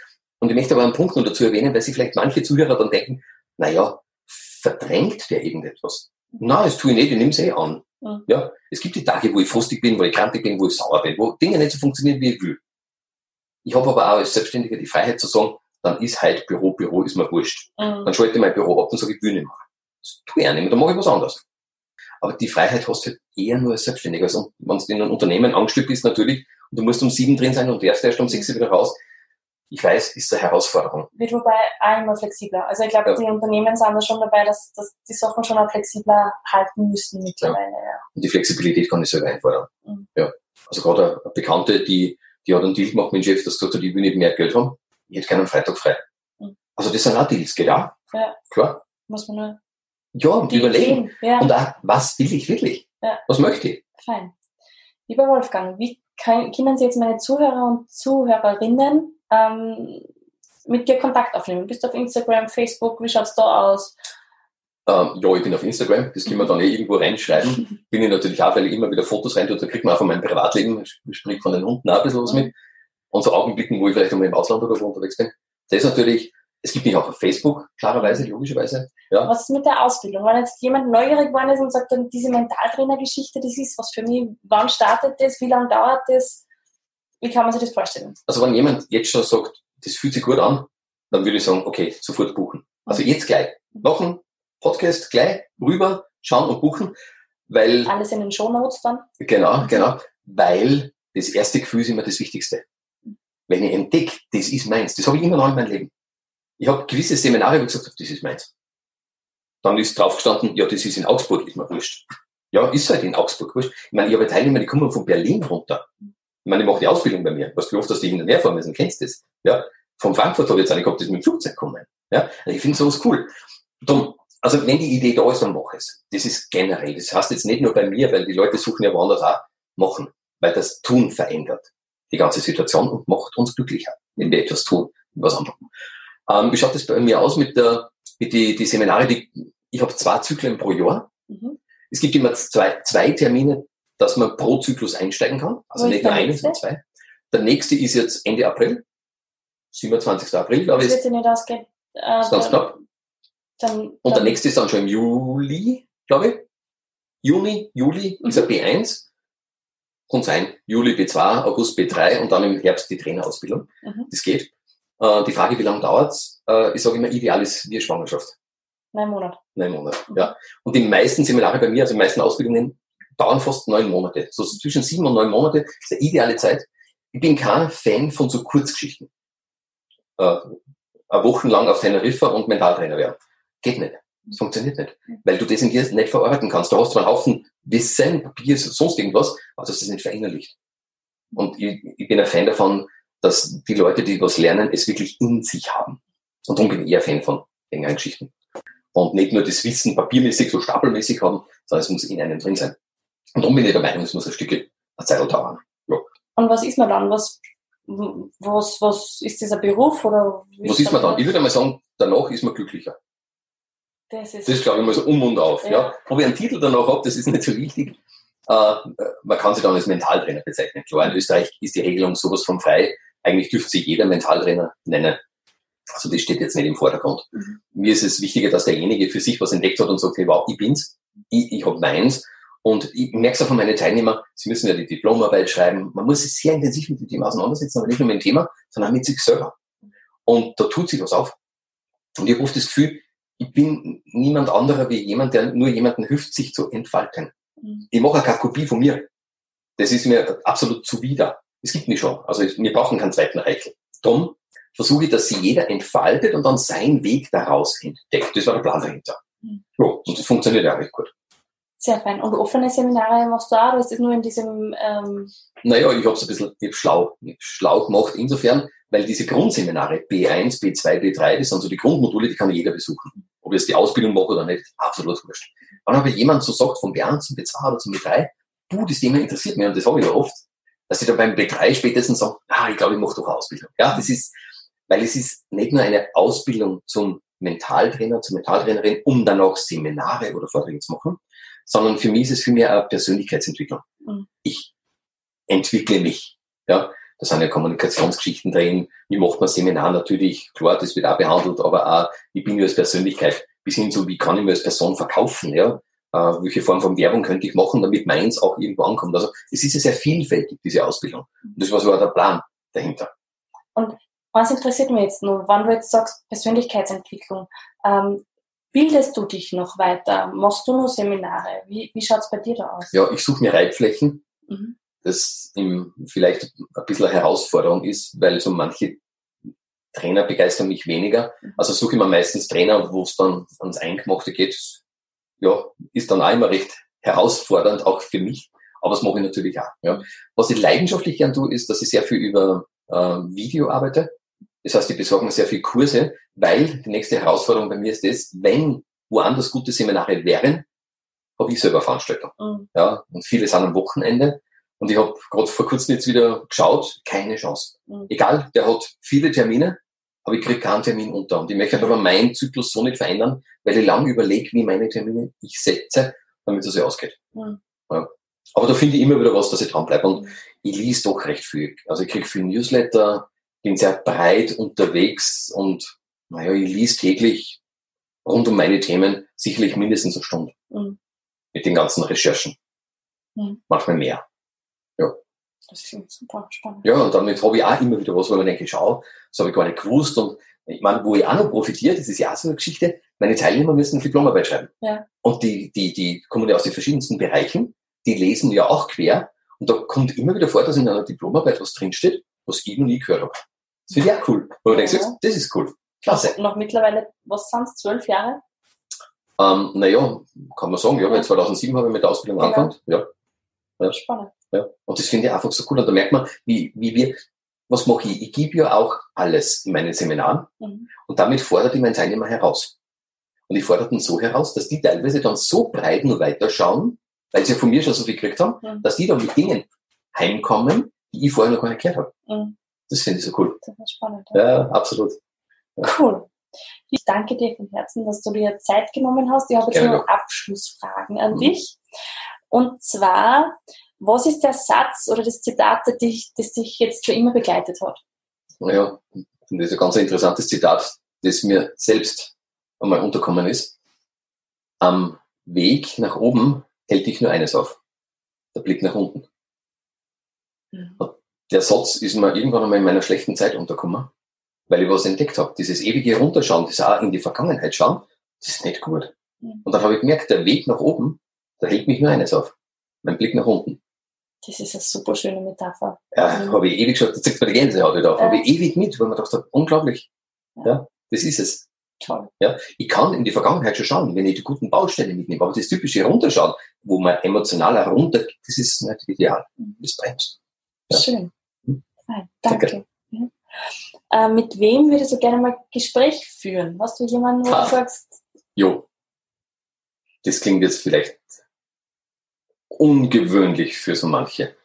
S1: Und ich möchte aber einen Punkt noch dazu erwähnen, weil sich vielleicht manche Zuhörer dann denken, na ja, verdrängt der irgendetwas? Na, das tue ich nicht, ich nehme es eh an. Mhm. Ja, es gibt die Tage, wo ich frustig bin, wo ich krantig bin, wo ich sauer bin, wo Dinge nicht so funktionieren, wie ich will. Ich habe aber auch als Selbstständiger die Freiheit zu sagen, dann ist halt Büro, Büro ist mir wurscht. Mhm. Dann schalte ich mein Büro ab und sage, ich will nicht mehr. Das tue ich auch nicht mehr, dann mache ich was anderes. Aber die Freiheit hast du halt eher nur als Selbstständiger. Also, wenn du in einem Unternehmen angestellt bist, natürlich, und du musst um sieben drin sein und darfst erst um sechs wieder raus, ich weiß, ist eine Herausforderung.
S2: Wird wobei auch immer flexibler. Also ich glaube, ja. die Unternehmen sind da schon dabei, dass, dass die Sachen schon auch flexibler halten müssen mittlerweile. Ja.
S1: Und die Flexibilität kann ich selber einfordern. Mhm. Ja. Also gerade eine Bekannte, die, die hat einen Deal gemacht mit dem Chef, dass gesagt hat, ich will nicht mehr Geld haben, ich hätte keinen Freitag frei. Mhm. Also das sind auch Deals, geht auch. Ja. Klar.
S2: Muss man nur
S1: ja, und überlegen. Ja. Und auch, was will ich wirklich? Ja. Was möchte ich?
S2: Fein. Lieber Wolfgang, wie können Sie jetzt meine Zuhörer und Zuhörerinnen ähm, mit dir Kontakt aufnehmen? Bist du auf Instagram, Facebook? Wie schaut's da aus?
S1: Ähm, ja, ich bin auf Instagram, das können wir dann eh irgendwo reinschreiben. bin ich natürlich auch, weil ich immer wieder Fotos rein tue, da kriegt man auch von meinem Privatleben, sprich von den Hunden auch ein bisschen was mit. Und so Augenblicken, wo ich vielleicht einmal im Ausland oder so unterwegs bin. Das ist natürlich, es gibt mich auch auf Facebook, klarerweise, logischerweise. Ja.
S2: Was ist mit der Ausbildung? Wenn jetzt jemand neugierig geworden ist und sagt, dann diese Mentaltrainer-Geschichte, das ist was für mich, wann startet das, wie lange dauert das? Wie kann man sich das vorstellen?
S1: Also wenn jemand jetzt schon sagt, das fühlt sich gut an, dann würde ich sagen, okay, sofort buchen. Also mhm. jetzt gleich. Nach dem Podcast gleich rüber, schauen und buchen, weil...
S2: Alles in den Shownotes dann?
S1: Genau, genau. Weil das erste Gefühl ist immer das Wichtigste. Wenn ich entdecke, das ist meins, das habe ich immer noch in meinem Leben. Ich habe gewisse Seminare, wo ich gesagt habe, das ist meins. Dann ist draufgestanden, ja, das ist in Augsburg, ist mir wurscht. Ja, ist halt in Augsburg wurscht. Ich meine, ich habe Teilnehmer, die kommen von Berlin runter. Ich meine, ich mache die Ausbildung bei mir. Was du oft, dass die hinterher fahren müssen, kennst du das? Ja. Von Frankfurt habe ich jetzt eine gehabt, die mit dem Flugzeug kommen. Ja. Also ich finde sowas cool. Drum, also wenn die Idee da ist, dann mach es. Das ist generell. Das heißt jetzt nicht nur bei mir, weil die Leute suchen ja woanders auch, machen. weil das Tun verändert die ganze Situation und macht uns glücklicher, wenn wir etwas tun, was anderes. Ähm, wie schaut das bei mir aus mit der, mit die, die Seminare, die, ich habe zwei Zyklen pro Jahr. Mhm. Es gibt immer zwei, zwei Termine, dass man pro Zyklus einsteigen kann. Also Wo nicht nur einen, sondern zwei. Der nächste ist jetzt Ende April. 27. April, glaube ich.
S2: Das wird sich nicht ausgehen.
S1: Äh, ganz knapp. Dann, und dann der nächste ist dann schon im Juli, glaube ich. Juni, Juli mhm. ist er B1. Kann sein, Juli B2, August B3 und dann im Herbst die Trainerausbildung. Mhm. Das geht. Äh, die Frage, wie lange dauert's? Äh, ich sage immer, ideal ist wie eine Schwangerschaft.
S2: Neun Monate.
S1: Neun Monate, mhm. ja. Und die meisten Seminare bei mir, also die meisten Ausbildungen, dauern fast neun Monate. So zwischen sieben und neun Monate ist eine ideale Zeit. Ich bin kein Fan von so Kurzgeschichten. Äh, eine Woche lang auf Teneriffa und Mentaltrainer werden. Geht nicht. Das funktioniert nicht. Weil du das in dir nicht verarbeiten kannst. Du hast zwar einen Haufen Wissen, Papier, sonst irgendwas, aber du hast das nicht verinnerlicht. Und ich, ich bin ein Fan davon, dass die Leute, die was lernen, es wirklich in sich haben. Und darum bin ich eher Fan von längeren Geschichten. Und nicht nur das Wissen papiermäßig, so stapelmäßig haben, sondern es muss in einem drin sein. Und darum bin ich der Meinung, es muss ein Stückchen eine Zeit dauern. Ja.
S2: Und was ist man dann? Was, was, was ist dieser Beruf? Oder
S1: was ist man dann? Ich würde mal sagen, danach ist man glücklicher. Das ist, das glaube ich, mal so um und auf. Ja. ja. Ob ich einen Titel danach habe, das ist nicht so wichtig. Äh, man kann sich dann als Mentaltrainer bezeichnen. Klar, in Österreich ist die Regelung sowas von frei. Eigentlich dürfte sich jeder Mentaltrainer nennen. Also das steht jetzt nicht im Vordergrund. Mhm. Mir ist es wichtiger, dass derjenige für sich was entdeckt hat und sagt, hey, wow, ich bin's, ich, ich habe meins. Und ich merke es auch von meinen Teilnehmern, sie müssen ja die Diplomarbeit schreiben. Man muss sich sehr intensiv mit dem Thema auseinandersetzen, aber nicht nur mit dem Thema, sondern auch mit sich selber. Und da tut sich was auf. Und ich habe oft das Gefühl, ich bin niemand anderer wie jemand, der nur jemanden hilft, sich zu entfalten. Mhm. Ich mache keine Kopie von mir. Das ist mir absolut zuwider. Es gibt mich schon. Also wir brauchen keinen zweiten Reichel. Darum versuche ich, dass sich jeder entfaltet und dann seinen Weg daraus entdeckt. Das war der Plan dahinter. Mhm. Ja, und das funktioniert ja recht gut.
S2: Sehr fein. Und offene Seminare machst du auch? Du hast das nur in diesem... Ähm
S1: naja, ich habe es ein bisschen ich hab schlau, ich hab schlau gemacht insofern, weil diese Grundseminare B1, B2, B3, das sind so die Grundmodule, die kann jeder besuchen. Ob ich jetzt die Ausbildung mache oder nicht, absolut wurscht. Wenn aber jemand so sagt, vom B1 zum B2 oder zum B3, du, das Thema interessiert mich und das habe ich ja oft, dass ich da beim B3 spätestens sage, ah, ich glaube, ich mache doch eine Ausbildung. Ja, das ist, weil es ist nicht nur eine Ausbildung zum Mentaltrainer, zur Mentaltrainerin, um dann auch Seminare oder Vorträge zu machen, sondern für mich ist es vielmehr eine Persönlichkeitsentwicklung. Mhm. Ich entwickle mich. Ja, da sind ja Kommunikationsgeschichten drin. Wie macht man Seminar natürlich? Klar, das wird auch behandelt, aber auch, wie bin ich als Persönlichkeit? Bis hin zu, wie kann ich mich als Person verkaufen? Ja, äh, welche Form von Werbung könnte ich machen, damit meins auch irgendwo ankommt? Also, es ist ja sehr vielfältig, diese Ausbildung. Und das war so der Plan dahinter.
S2: Und was interessiert mich jetzt nur, wann du jetzt sagst, Persönlichkeitsentwicklung, ähm, Bildest du dich noch weiter? Machst du nur Seminare? Wie, wie schaut es bei dir da aus?
S1: Ja, ich suche mir Reitflächen, mhm. Das im, vielleicht ein bisschen eine Herausforderung ist, weil so manche Trainer begeistern mich weniger. Mhm. Also suche ich mir meistens Trainer, wo es dann ans Eingemachte geht. Ja, ist dann auch immer recht herausfordernd, auch für mich. Aber das mache ich natürlich auch. Ja. Was ich leidenschaftlich gern tue, ist, dass ich sehr viel über äh, Video arbeite. Das heißt, ich besorge mir sehr viel Kurse, weil die nächste Herausforderung bei mir ist das, wenn woanders gute Seminare wären, habe ich selber Veranstaltung. Mhm. Ja, und viele sind am Wochenende. Und ich habe gerade vor kurzem jetzt wieder geschaut, keine Chance. Mhm. Egal, der hat viele Termine, aber ich kriege keinen Termin unter. Und ich möchte aber meinen Zyklus so nicht verändern, weil ich lange überlege, wie meine Termine ich setze, damit es sich ausgeht. Mhm. Ja. Aber da finde ich immer wieder was, dass ich dranbleibe. Und mhm. ich lese doch recht viel. Also ich kriege viel Newsletter, bin sehr breit unterwegs und naja, ich lese täglich rund um meine Themen sicherlich mindestens eine Stunde. Mhm. Mit den ganzen Recherchen. Mhm. Manchmal mehr. Ja.
S2: Das ist super spannend.
S1: Ja, und damit habe ich auch immer wieder was, wo ich denke, schau, das habe ich gar nicht gewusst. Und ich meine, wo ich auch noch profitiere, das ist ja auch so eine Geschichte, meine Teilnehmer müssen Diplomarbeit schreiben. Ja. Und die, die, die kommen ja aus den verschiedensten Bereichen, die lesen ja auch quer. Und da kommt immer wieder vor, dass in einer Diplomarbeit was drinsteht, was ich noch nie gehört habe. Das finde ich auch cool. Wo du denkst, das ist cool. Klasse.
S2: Noch mittlerweile, was sind es, zwölf Jahre?
S1: Ähm, naja, kann man sagen, ja, weil 2007 habe ich mit der Ausbildung ja. angefangen. Ja.
S2: ja. Spannend.
S1: Ja. Und das finde ich einfach so cool. Und da merkt man, wie, wie wir, was mache ich? Ich gebe ja auch alles in meinen Seminaren mhm. und damit fordere ich meinen Teilnehmer heraus. Und ich fordere ihn so heraus, dass die teilweise dann so breit nur weiterschauen, weil sie ja von mir schon so viel gekriegt haben, mhm. dass die dann mit Dingen heimkommen, die ich vorher noch gar nicht gehört habe.
S2: Mhm.
S1: Das finde ich so cool.
S2: Das ist spannend.
S1: Ja, absolut.
S2: Cool. Ich danke dir von Herzen, dass du dir Zeit genommen hast. Ich habe jetzt noch Abschlussfragen an
S1: Mhm.
S2: dich. Und zwar, was ist der Satz oder das Zitat, das dich, das dich jetzt schon immer begleitet hat?
S1: Ja, und das ist ein ganz interessantes Zitat, das mir selbst einmal unterkommen ist. Am Weg nach oben hält dich nur eines auf. Der Blick nach unten.
S2: Mhm.
S1: Der Satz ist mir irgendwann einmal in meiner schlechten Zeit untergekommen, weil ich was entdeckt habe. Dieses ewige Runterschauen, das auch in die Vergangenheit schauen, das ist nicht gut.
S2: Mhm.
S1: Und dann habe ich gemerkt, der Weg nach oben, da hält mich nur eines auf. Mein Blick nach unten.
S2: Das ist eine super schöne Metapher.
S1: Ja,
S2: Mhm.
S1: habe ich ewig geschaut, da zieht mir die Gänsehaut wieder auf.
S2: Ja.
S1: Habe ich ewig mit, weil man dachte, unglaublich.
S2: Ja.
S1: Ja, das ist es.
S2: Toll.
S1: Ja, ich kann in die Vergangenheit schon schauen, wenn ich die guten Baustellen mitnehme. Aber das typische Runterschauen, wo man emotional runter, das ist nicht ideal.
S2: Mhm.
S1: Das bremst. Ja.
S2: Schön.
S1: Mhm.
S2: Fein.
S1: Danke.
S2: Danke. Ja. Äh, mit wem würdest du gerne mal Gespräch führen? Hast du jemanden, wo
S1: Ha.
S2: du sagst,
S1: Jo. Das klingt jetzt vielleicht ungewöhnlich für so manche.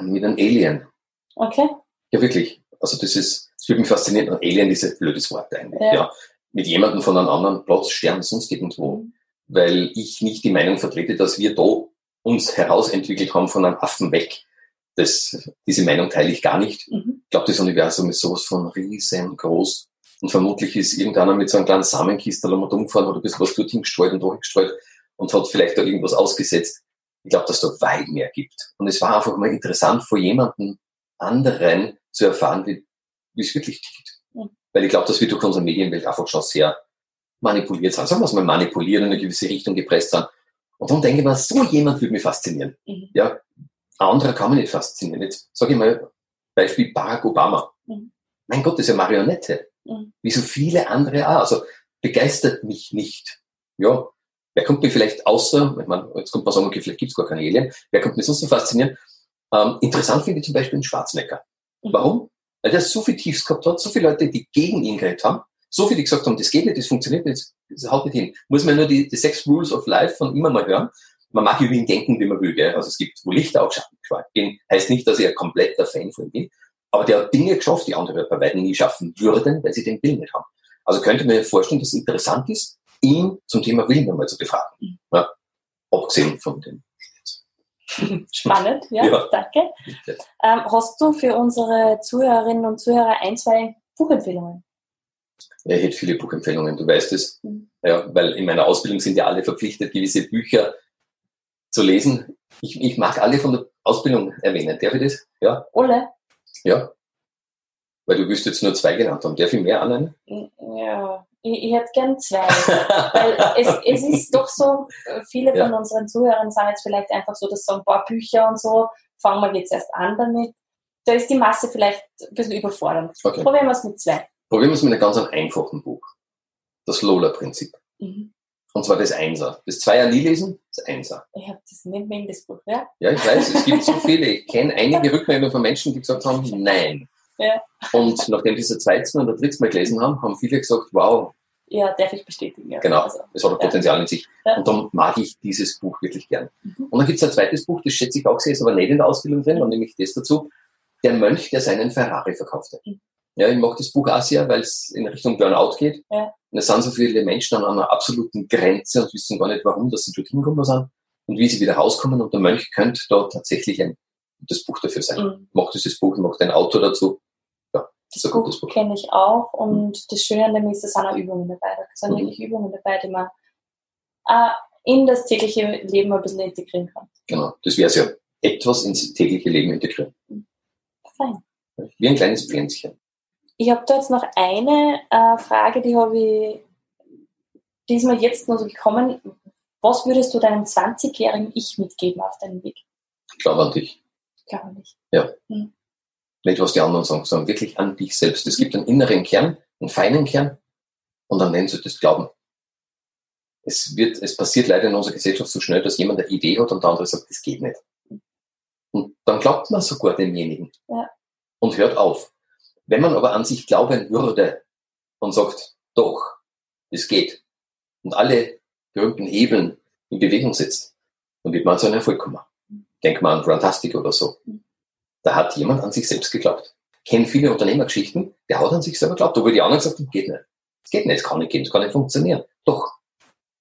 S1: Mit einem Alien.
S2: okay,
S1: Ja, wirklich. Also das ist, das würde mich faszinieren. Ein Alien ist ein blödes Wort eigentlich.
S2: Ja.
S1: Ja. Mit jemandem von einem anderen Platz, Stern, sonst irgendwo. Weil ich nicht die Meinung vertrete, dass wir da uns herausentwickelt haben von einem Affen weg. Das, diese Meinung teile ich gar nicht.
S2: Mhm.
S1: Ich glaube, das Universum ist sowas von riesengroß. Und vermutlich ist irgendeiner mit so einem kleinen Samenkistel einmal umgefahren oder ein bisschen was dorthin gestreut und dahin gestreut und hat vielleicht da irgendwas ausgesetzt. Ich glaube, dass da weit mehr gibt. Und es war einfach mal interessant, von jemandem anderen zu erfahren, wie, wie es wirklich tickt.
S2: Mhm.
S1: Weil ich glaube, dass wir durch unsere Medienwelt einfach schon sehr manipuliert sind. Sagen wir es mal manipuliert in eine gewisse Richtung gepresst sind. Und dann denke ich mir, so jemand würde mich faszinieren.
S2: Mhm.
S1: Ja, ein anderer kann mich nicht faszinieren. Jetzt sage ich mal, Beispiel Barack Obama.
S2: Mhm.
S1: Mein Gott, das ist eine Marionette.
S2: Mhm.
S1: Wie so viele andere auch. Also begeistert mich nicht. Ja, wer kommt mir vielleicht außer, ich meine, jetzt kommt man sagen, okay, vielleicht gibt's gar keine Alien, wer kommt mir sonst so faszinieren? Ähm, interessant finde ich zum Beispiel den Schwarzenegger.
S2: Mhm.
S1: Warum? Weil der so viel Tiefs gehabt hat, so viele Leute, die gegen ihn geredet haben, so viele, die gesagt haben, das geht nicht, das funktioniert nicht, das haut nicht hin. Muss man nur die, die Six Rules of Life von ihm einmal hören. Man mag über ihn denken, wie man will. Gell? Also es gibt wo Lichter auch Schatten. Bin, heißt nicht, dass ich ein kompletter Fan von ihm bin, aber der hat Dinge geschafft, die andere bei weitem nie schaffen würden, weil sie den Willen nicht haben. Also könnte man sich vorstellen, dass es interessant ist, ihn zum Thema Willen einmal zu befragen.
S2: Mhm.
S1: Ja, abgesehen von dem.
S2: Spannend, ja,
S1: Ja.
S2: danke. Ähm, hast du für unsere Zuhörerinnen und Zuhörer ein, zwei Buchempfehlungen?
S1: Ja, ich hätte viele Buchempfehlungen, du weißt es.
S2: Mhm.
S1: Ja, weil in meiner Ausbildung sind ja alle verpflichtet, gewisse Bücher zu lesen. Ich, ich mag alle von der Ausbildung erwähnen. Darf ich das? Ja,
S2: Alle?
S1: ja. Weil du wirst jetzt nur zwei genannt haben. Darf ich mehr annehmen?
S2: Ja, ich, ich hätte gern zwei. Weil es, es ist doch so, äh, viele von
S1: Ja.
S2: unseren Zuhörern sagen jetzt vielleicht einfach so, dass so ein paar Bücher und so, fangen wir jetzt erst an damit. Da ist die Masse vielleicht ein bisschen überfordernd.
S1: Okay.
S2: Probieren wir es mit zwei.
S1: Probieren wir es mit einem ganz einfachen Buch. Das Lola-Prinzip.
S2: Mhm.
S1: Und zwar das Einser. Das Zweier nie lesen, das Einser.
S2: Ich habe das nicht mehr in das Buch, ja?
S1: Ja, ich weiß, es gibt so viele. Ich kenne einige Rückmeldungen von Menschen, die gesagt haben, nein.
S2: Ja.
S1: Und nachdem die das zweite Mal oder dritte Mal gelesen haben, haben viele gesagt, wow,
S2: Ja, darf ich bestätigen. Ja.
S1: Genau.
S2: Also,
S1: es hat ein
S2: Ja.
S1: Potenzial in sich. Und darum mag ich dieses Buch wirklich gern.
S2: Mhm.
S1: Und dann gibt es ein zweites Buch, das schätze ich auch sehr, ist aber nicht in der Ausbildung drin,
S2: Mhm.
S1: und nämlich das dazu, Der Mönch, der seinen Ferrari verkaufte.
S2: Mhm.
S1: Ja, ich mag das Buch auch sehr, weil es in Richtung Burnout geht.
S2: Ja.
S1: Und es sind so viele Menschen an einer absoluten Grenze und wissen gar nicht, warum, dass sie dorthin gekommen sind und wie sie wieder rauskommen. Und der Mönch könnte da tatsächlich ein gutes Buch dafür sein.
S2: mhm.
S1: Mag dieses Buch, mag den Autor dazu. Ja, das
S2: Buch
S1: Buch.
S2: kenne ich auch und das Schöne an dem ist, da sind auch Übungen dabei. Da sind
S1: Mhm.
S2: wirklich Übungen dabei, die man äh, in das tägliche Leben ein bisschen integrieren kann.
S1: Genau, das wäre es ja. Etwas ins tägliche Leben integrieren.
S2: Fein.
S1: Wie ein kleines Pflänzchen.
S2: Ich habe da jetzt noch eine äh, Frage, die habe ich, die ist mir jetzt noch so gekommen. Was würdest du deinem 20-jährigen Ich mitgeben auf deinem Weg?
S1: Ich glaube an dich.
S2: Ich glaube nicht.
S1: Was die anderen sagen, sondern wirklich an dich selbst. Es gibt einen inneren Kern, einen feinen Kern, und dann nennst du das Glauben. Es wird, es passiert leider in unserer Gesellschaft so schnell, dass jemand eine Idee hat und der andere sagt, das geht nicht. Und dann glaubt man sogar demjenigen.
S2: Ja.
S1: Und hört auf. Wenn man aber an sich glauben würde und sagt, doch, es geht, und alle berühmten Hebeln in Bewegung setzt, dann wird man zu einem Erfolg kommen. Denk mal an Runtastic oder so. Da hat jemand an sich selbst geglaubt. Kennen viele Unternehmergeschichten, der hat an sich selber geglaubt, obwohl die anderen gesagt haben, geht nicht. Es geht nicht, es kann nicht gehen, es kann nicht funktionieren. Doch,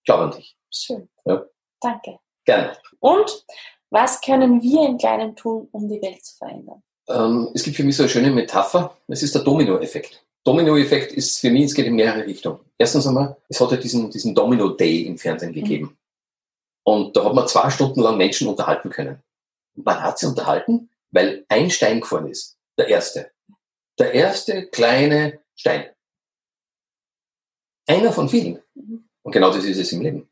S1: glaub an dich.
S2: Schön.
S1: Ja.
S2: Danke.
S1: Gerne.
S2: Und was können wir im Kleinen tun, um die Welt zu verändern?
S1: Ähm, es gibt für mich so eine schöne Metapher. Es ist der Domino-Effekt. Domino-Effekt ist für mich, es geht in mehrere Richtungen. Erstens einmal, es hat ja diesen, diesen Domino-Day im Fernsehen gegeben. Mhm. Und da hat man zwei Stunden lang Menschen unterhalten können. Und man hat sie unterhalten, weil ein Stein gefallen ist. Der erste. Der erste kleine Stein. Einer von vielen. Und genau das ist es im Leben.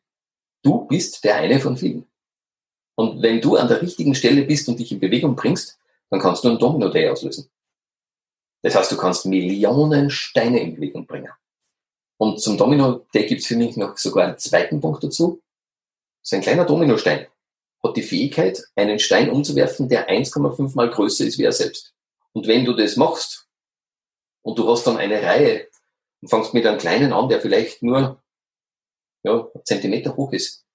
S1: Du bist der eine von vielen. Und wenn du an der richtigen Stelle bist und dich in Bewegung bringst, dann kannst du einen Domino-Day auslösen. Das heißt, du kannst Millionen Steine in Bewegung bringen. Und zum Domino-Day gibt es für mich noch sogar einen zweiten Punkt dazu. So ein kleiner Dominostein hat die Fähigkeit, einen Stein umzuwerfen, der 1,5 mal größer ist wie er selbst. Und wenn du das machst und du hast dann eine Reihe und fangst mit einem kleinen an, der vielleicht nur ja, Zentimeter hoch ist,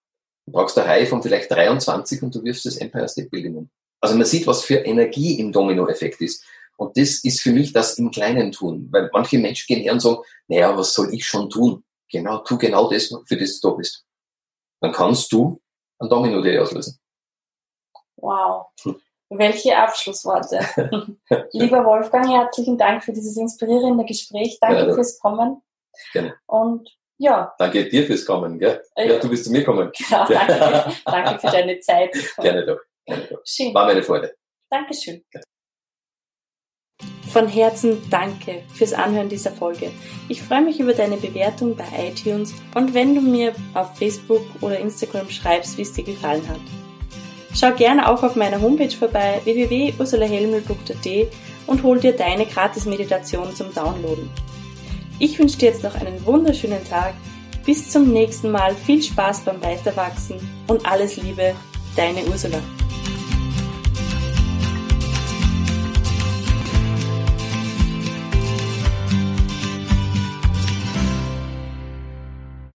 S1: du brauchst eine Reihe von vielleicht 23 und du wirfst das Empire State Building um. Also man sieht, was für Energie im Domino-Effekt ist. Und das ist für mich das im Kleinen tun. Weil manche Menschen gehen her und sagen, naja, was soll ich schon tun? Genau, tu genau das, für das du da bist. Dann kannst du ein Domino-Day auslösen.
S2: Wow. Welche Abschlussworte. Lieber Wolfgang, herzlichen Dank für dieses inspirierende Gespräch. Danke Gerne. fürs Kommen.
S1: Gerne.
S2: Und ja.
S1: Danke dir fürs Kommen, gell? Ja, ja du bist zu mir kommen.
S2: Genau, danke, danke für deine Zeit.
S1: Gerne doch. Gerne doch. Schön. War meine Freude.
S2: Dankeschön. Von Herzen danke fürs Anhören dieser Folge. Ich freue mich über deine Bewertung bei iTunes und wenn du mir auf Facebook oder Instagram schreibst, wie es dir gefallen hat. Schau gerne auch auf meiner Homepage vorbei www.ursulahelmel.at und hol dir deine Gratis-Meditation zum Downloaden. Ich wünsche dir jetzt noch einen wunderschönen Tag. Bis zum nächsten Mal. Viel Spaß beim Weiterwachsen und alles Liebe, deine Ursula.